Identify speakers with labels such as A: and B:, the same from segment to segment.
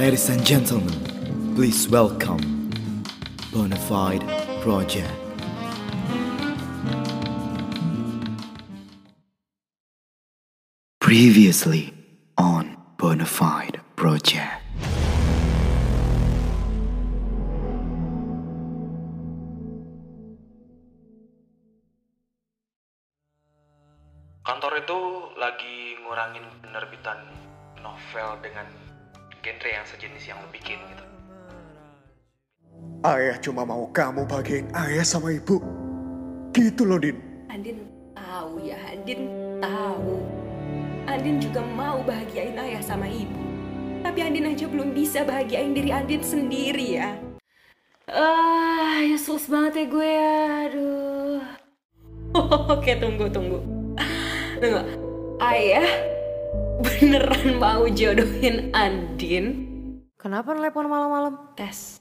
A: Ladies and gentlemen, please welcome Bonafide Project. Previously on Bonafide Project.
B: kantor itu lagi ngurangin penerbitan novel dengan genre yang sejenis yang lo bikin gitu.
C: Ayah cuma mau kamu bagian ayah sama ibu. Gitu loh, Din.
D: Andin tahu ya, Andin tahu. Andin juga mau bahagiain ayah sama ibu. Tapi Andin aja belum bisa bahagiain diri Andin sendiri ya. Ah, useless banget ya gue ya. Aduh. Oke, tunggu, tunggu. Tunggu. Ayah beneran mau jodohin Andin?
E: Kenapa nelpon malam-malam?
D: Tes.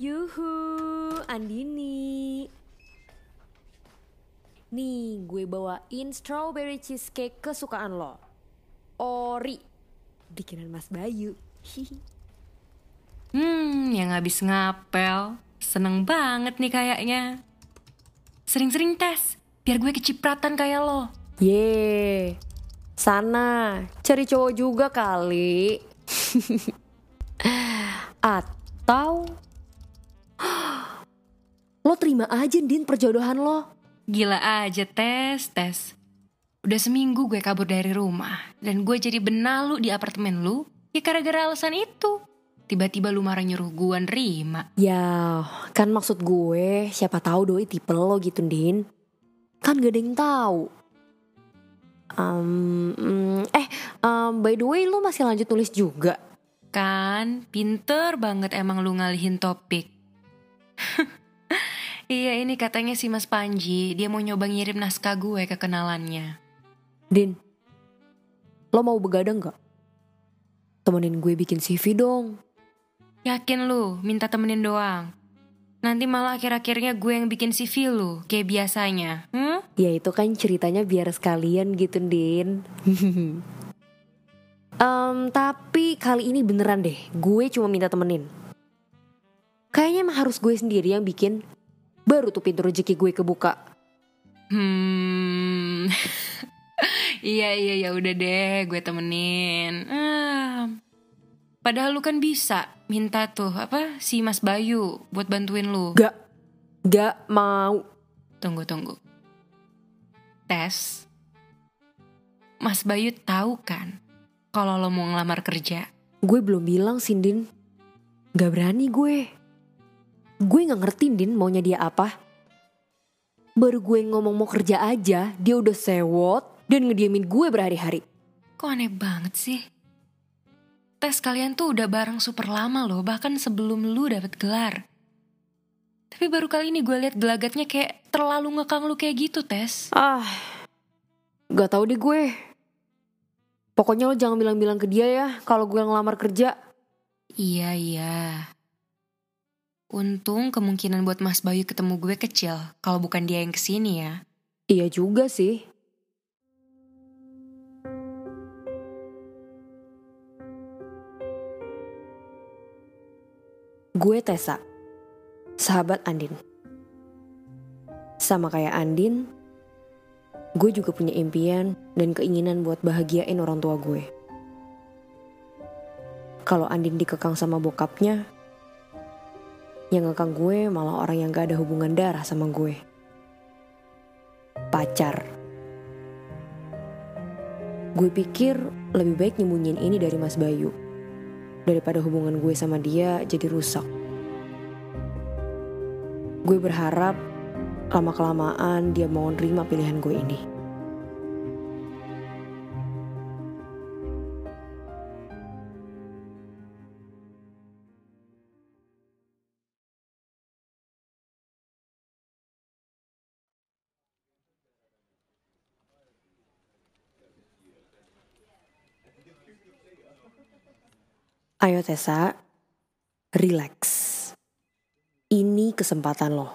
E: Yuhu, Andini. Nih, gue bawain strawberry cheesecake kesukaan lo. Ori. Bikinan Mas Bayu.
F: Hmm, yang habis ngapel. Seneng banget nih kayaknya. Sering-sering tes, biar gue kecipratan kayak lo.
E: Ye, sana cari cowok juga kali. Atau lo terima aja Din perjodohan lo.
F: Gila aja tes, tes. Udah seminggu gue kabur dari rumah. Dan gue jadi benalu di apartemen lu. Ya gara-gara alasan itu. Tiba-tiba lu marah nyuruh gue nerima.
E: Ya, kan maksud gue siapa tahu doi tipe lo gitu Din. Kan gak ada yang tahu. Um, eh, um, by the way lu masih lanjut nulis juga.
F: Kan, pinter banget emang lu ngalihin topik. iya ini katanya si Mas Panji, dia mau nyoba ngirim naskah gue ke kenalannya.
E: Din, lo mau begadang gak? Temenin gue bikin CV dong.
F: Yakin lu, minta temenin doang. Nanti malah akhir-akhirnya gue yang bikin CV lu, kayak biasanya. Hmm?
E: Ya itu kan ceritanya biar sekalian gitu, Din. Em, tapi kali ini beneran deh, gue cuma minta temenin. Kayaknya emang harus gue sendiri yang bikin. Baru tuh pintu rezeki gue kebuka.
F: Hmm. iya iya ya udah deh, gue temenin. Ah. Padahal lu kan bisa minta tuh apa si Mas Bayu buat bantuin lu.
E: Gak, gak mau.
F: Tunggu tunggu. Tes. Mas Bayu tahu kan kalau lo mau ngelamar kerja.
E: Gue belum bilang sih, Din. Gak berani gue. Gue gak ngerti, Din, maunya dia apa. Baru gue ngomong mau kerja aja, dia udah sewot dan ngediamin gue berhari-hari.
F: Kok aneh banget sih? Tes kalian tuh udah bareng super lama loh, bahkan sebelum lu dapet gelar. Tapi baru kali ini gue liat gelagatnya kayak terlalu ngekang lu kayak gitu, Tes.
E: Ah, gak tau deh gue. Pokoknya lo jangan bilang-bilang ke dia ya kalau gue ngelamar kerja.
F: Iya, iya. Untung kemungkinan buat Mas Bayu ketemu gue kecil, kalau bukan dia yang ke sini ya.
E: Iya juga sih. Gue Tessa, sahabat Andin. Sama kayak Andin, gue juga punya impian dan keinginan buat bahagiain orang tua gue. Kalau Andin dikekang sama bokapnya, yang ngekang gue malah orang yang gak ada hubungan darah sama gue. Pacar. Gue pikir lebih baik nyembunyiin ini dari Mas Bayu. Daripada hubungan gue sama dia jadi rusak. Gue berharap lama-kelamaan dia mau nerima pilihan gue ini. Ayo Tessa, relax. Ini kesempatan lo.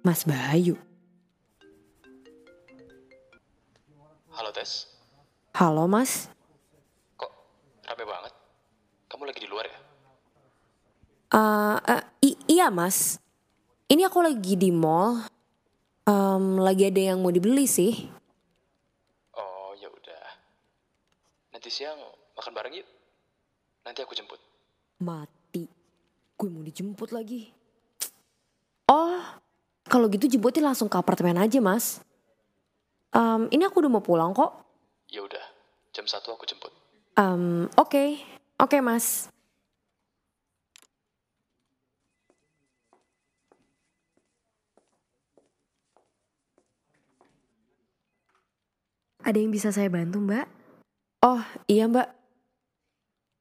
E: Mas Bayu.
B: Halo Tes.
E: Halo Mas.
B: Kok rame banget? Kamu lagi di luar ya?
E: Uh, uh, iya mas. Ini aku lagi di mall. Em, lagi ada yang mau dibeli sih.
B: Oh ya udah. Nanti siang makan bareng yuk. Nanti aku jemput.
E: Mati. Gue mau dijemput lagi. Oh, kalau gitu jemputin langsung ke apartemen aja mas. Em, ini aku udah mau pulang kok.
B: Ya udah, jam satu aku jemput.
E: Em, Oke, oke mas.
G: Ada yang bisa saya bantu, Mbak?
E: Oh iya mbak.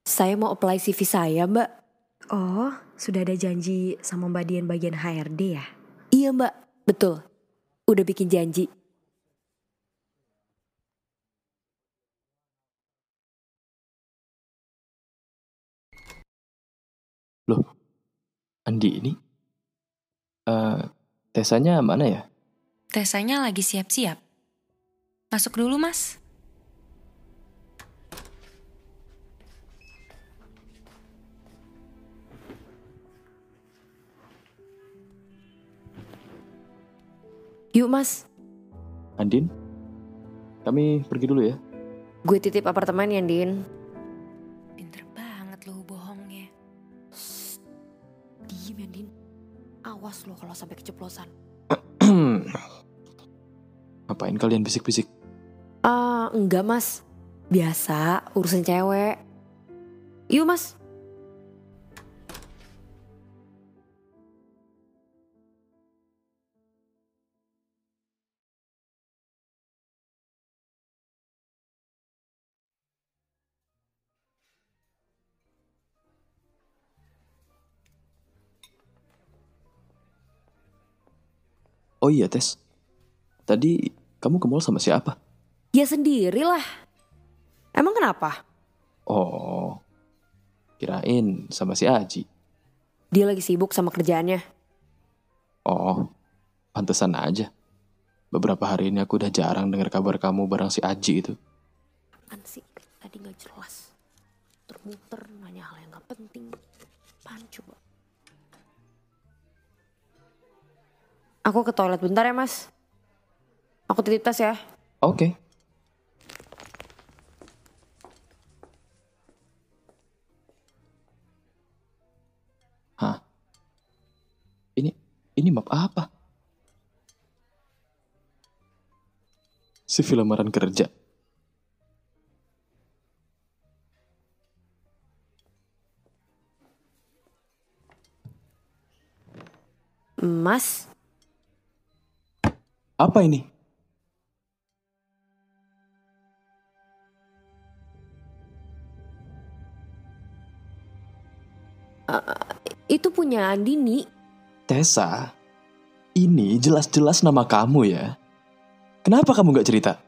E: Saya mau apply CV saya mbak.
G: Oh, sudah ada janji sama Mbak Dian bagian HRD ya?
E: Iya mbak, betul. Udah bikin janji.
H: Loh, Andi ini? eh Tesanya mana ya?
F: Tesanya lagi siap-siap. Masuk dulu, Mas.
E: Yuk mas,
H: Andin? Kami pergi dulu ya.
E: gue titip apartemen ya Din.
F: Pinter banget lo bohongnya.
E: Diem ya Din. Awas lo kalau sampai keceplosan.
H: Ngapain kalian bisik-bisik?
E: Enggak mas. Biasa, urusan cewek. Yuk mas.
H: Oh iya, Tes. Tadi kamu ke mall sama siapa?
E: Ya sendirilah. Emang kenapa?
H: Oh, kirain sama si Aji.
E: Dia lagi sibuk sama kerjaannya.
H: Oh, pantesan aja. Beberapa hari ini aku udah jarang dengar kabar kamu bareng si Aji itu.
E: Apaan sih? Tadi gak jelas. Termuter nanya hal yang gak penting. Apaan coba? Aku ke toilet bentar ya mas. Aku titip tas ya.
H: Oke. Hah? Ini map apa? CV lamaran kerja.
E: Mas,
H: Apa ini?
E: itu punya Andini.
H: Tessa, ini jelas-jelas nama kamu ya. Kenapa kamu gak cerita?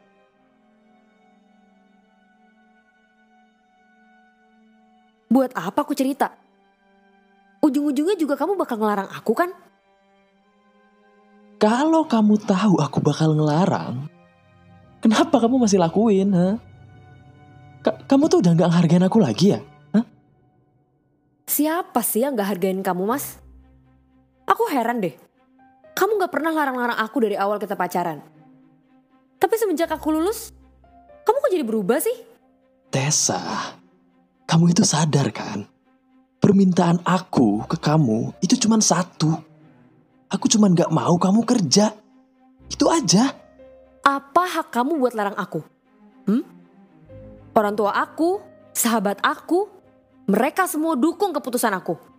E: Buat apa aku cerita? Ujung-ujungnya juga kamu bakal ngelarang aku kan?
H: Kalau kamu tahu aku bakal ngelarang, kenapa kamu masih lakuin, ha? Ka- kamu tuh udah gak hargain aku lagi ya?
E: Siapa sih yang gak hargain kamu mas? Aku heran deh. Kamu gak pernah larang-larang aku dari awal kita pacaran. Tapi semenjak aku lulus, kamu kok jadi berubah sih?
H: Tessa, kamu itu sadar kan? Permintaan aku ke kamu itu cuma satu. Aku cuma gak mau kamu kerja. Itu aja.
E: Apa hak kamu buat larang aku? Hmm? Orang tua aku, sahabat aku, mereka semua dukung keputusan aku.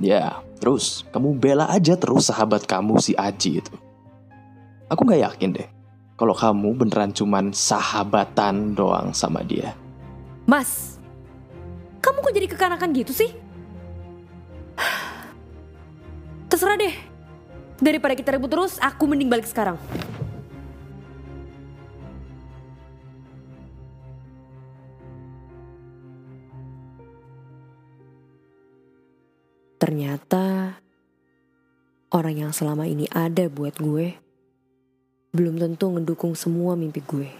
H: Ya, terus kamu bela aja terus sahabat kamu si Aji itu. Aku gak yakin deh. Kalau kamu beneran cuman sahabatan doang sama dia.
E: Mas, kamu kok jadi kekanakan gitu sih? Terserah deh. Daripada kita ribut terus, aku mending balik sekarang. Ternyata orang yang selama ini ada buat gue belum tentu ngedukung semua mimpi gue.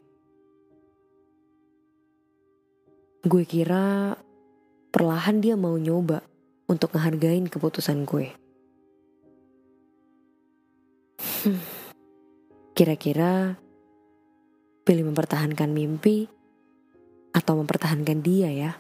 E: Gue kira perlahan dia mau nyoba untuk ngehargain keputusan gue. Hmm. Kira-kira pilih mempertahankan mimpi atau mempertahankan dia ya?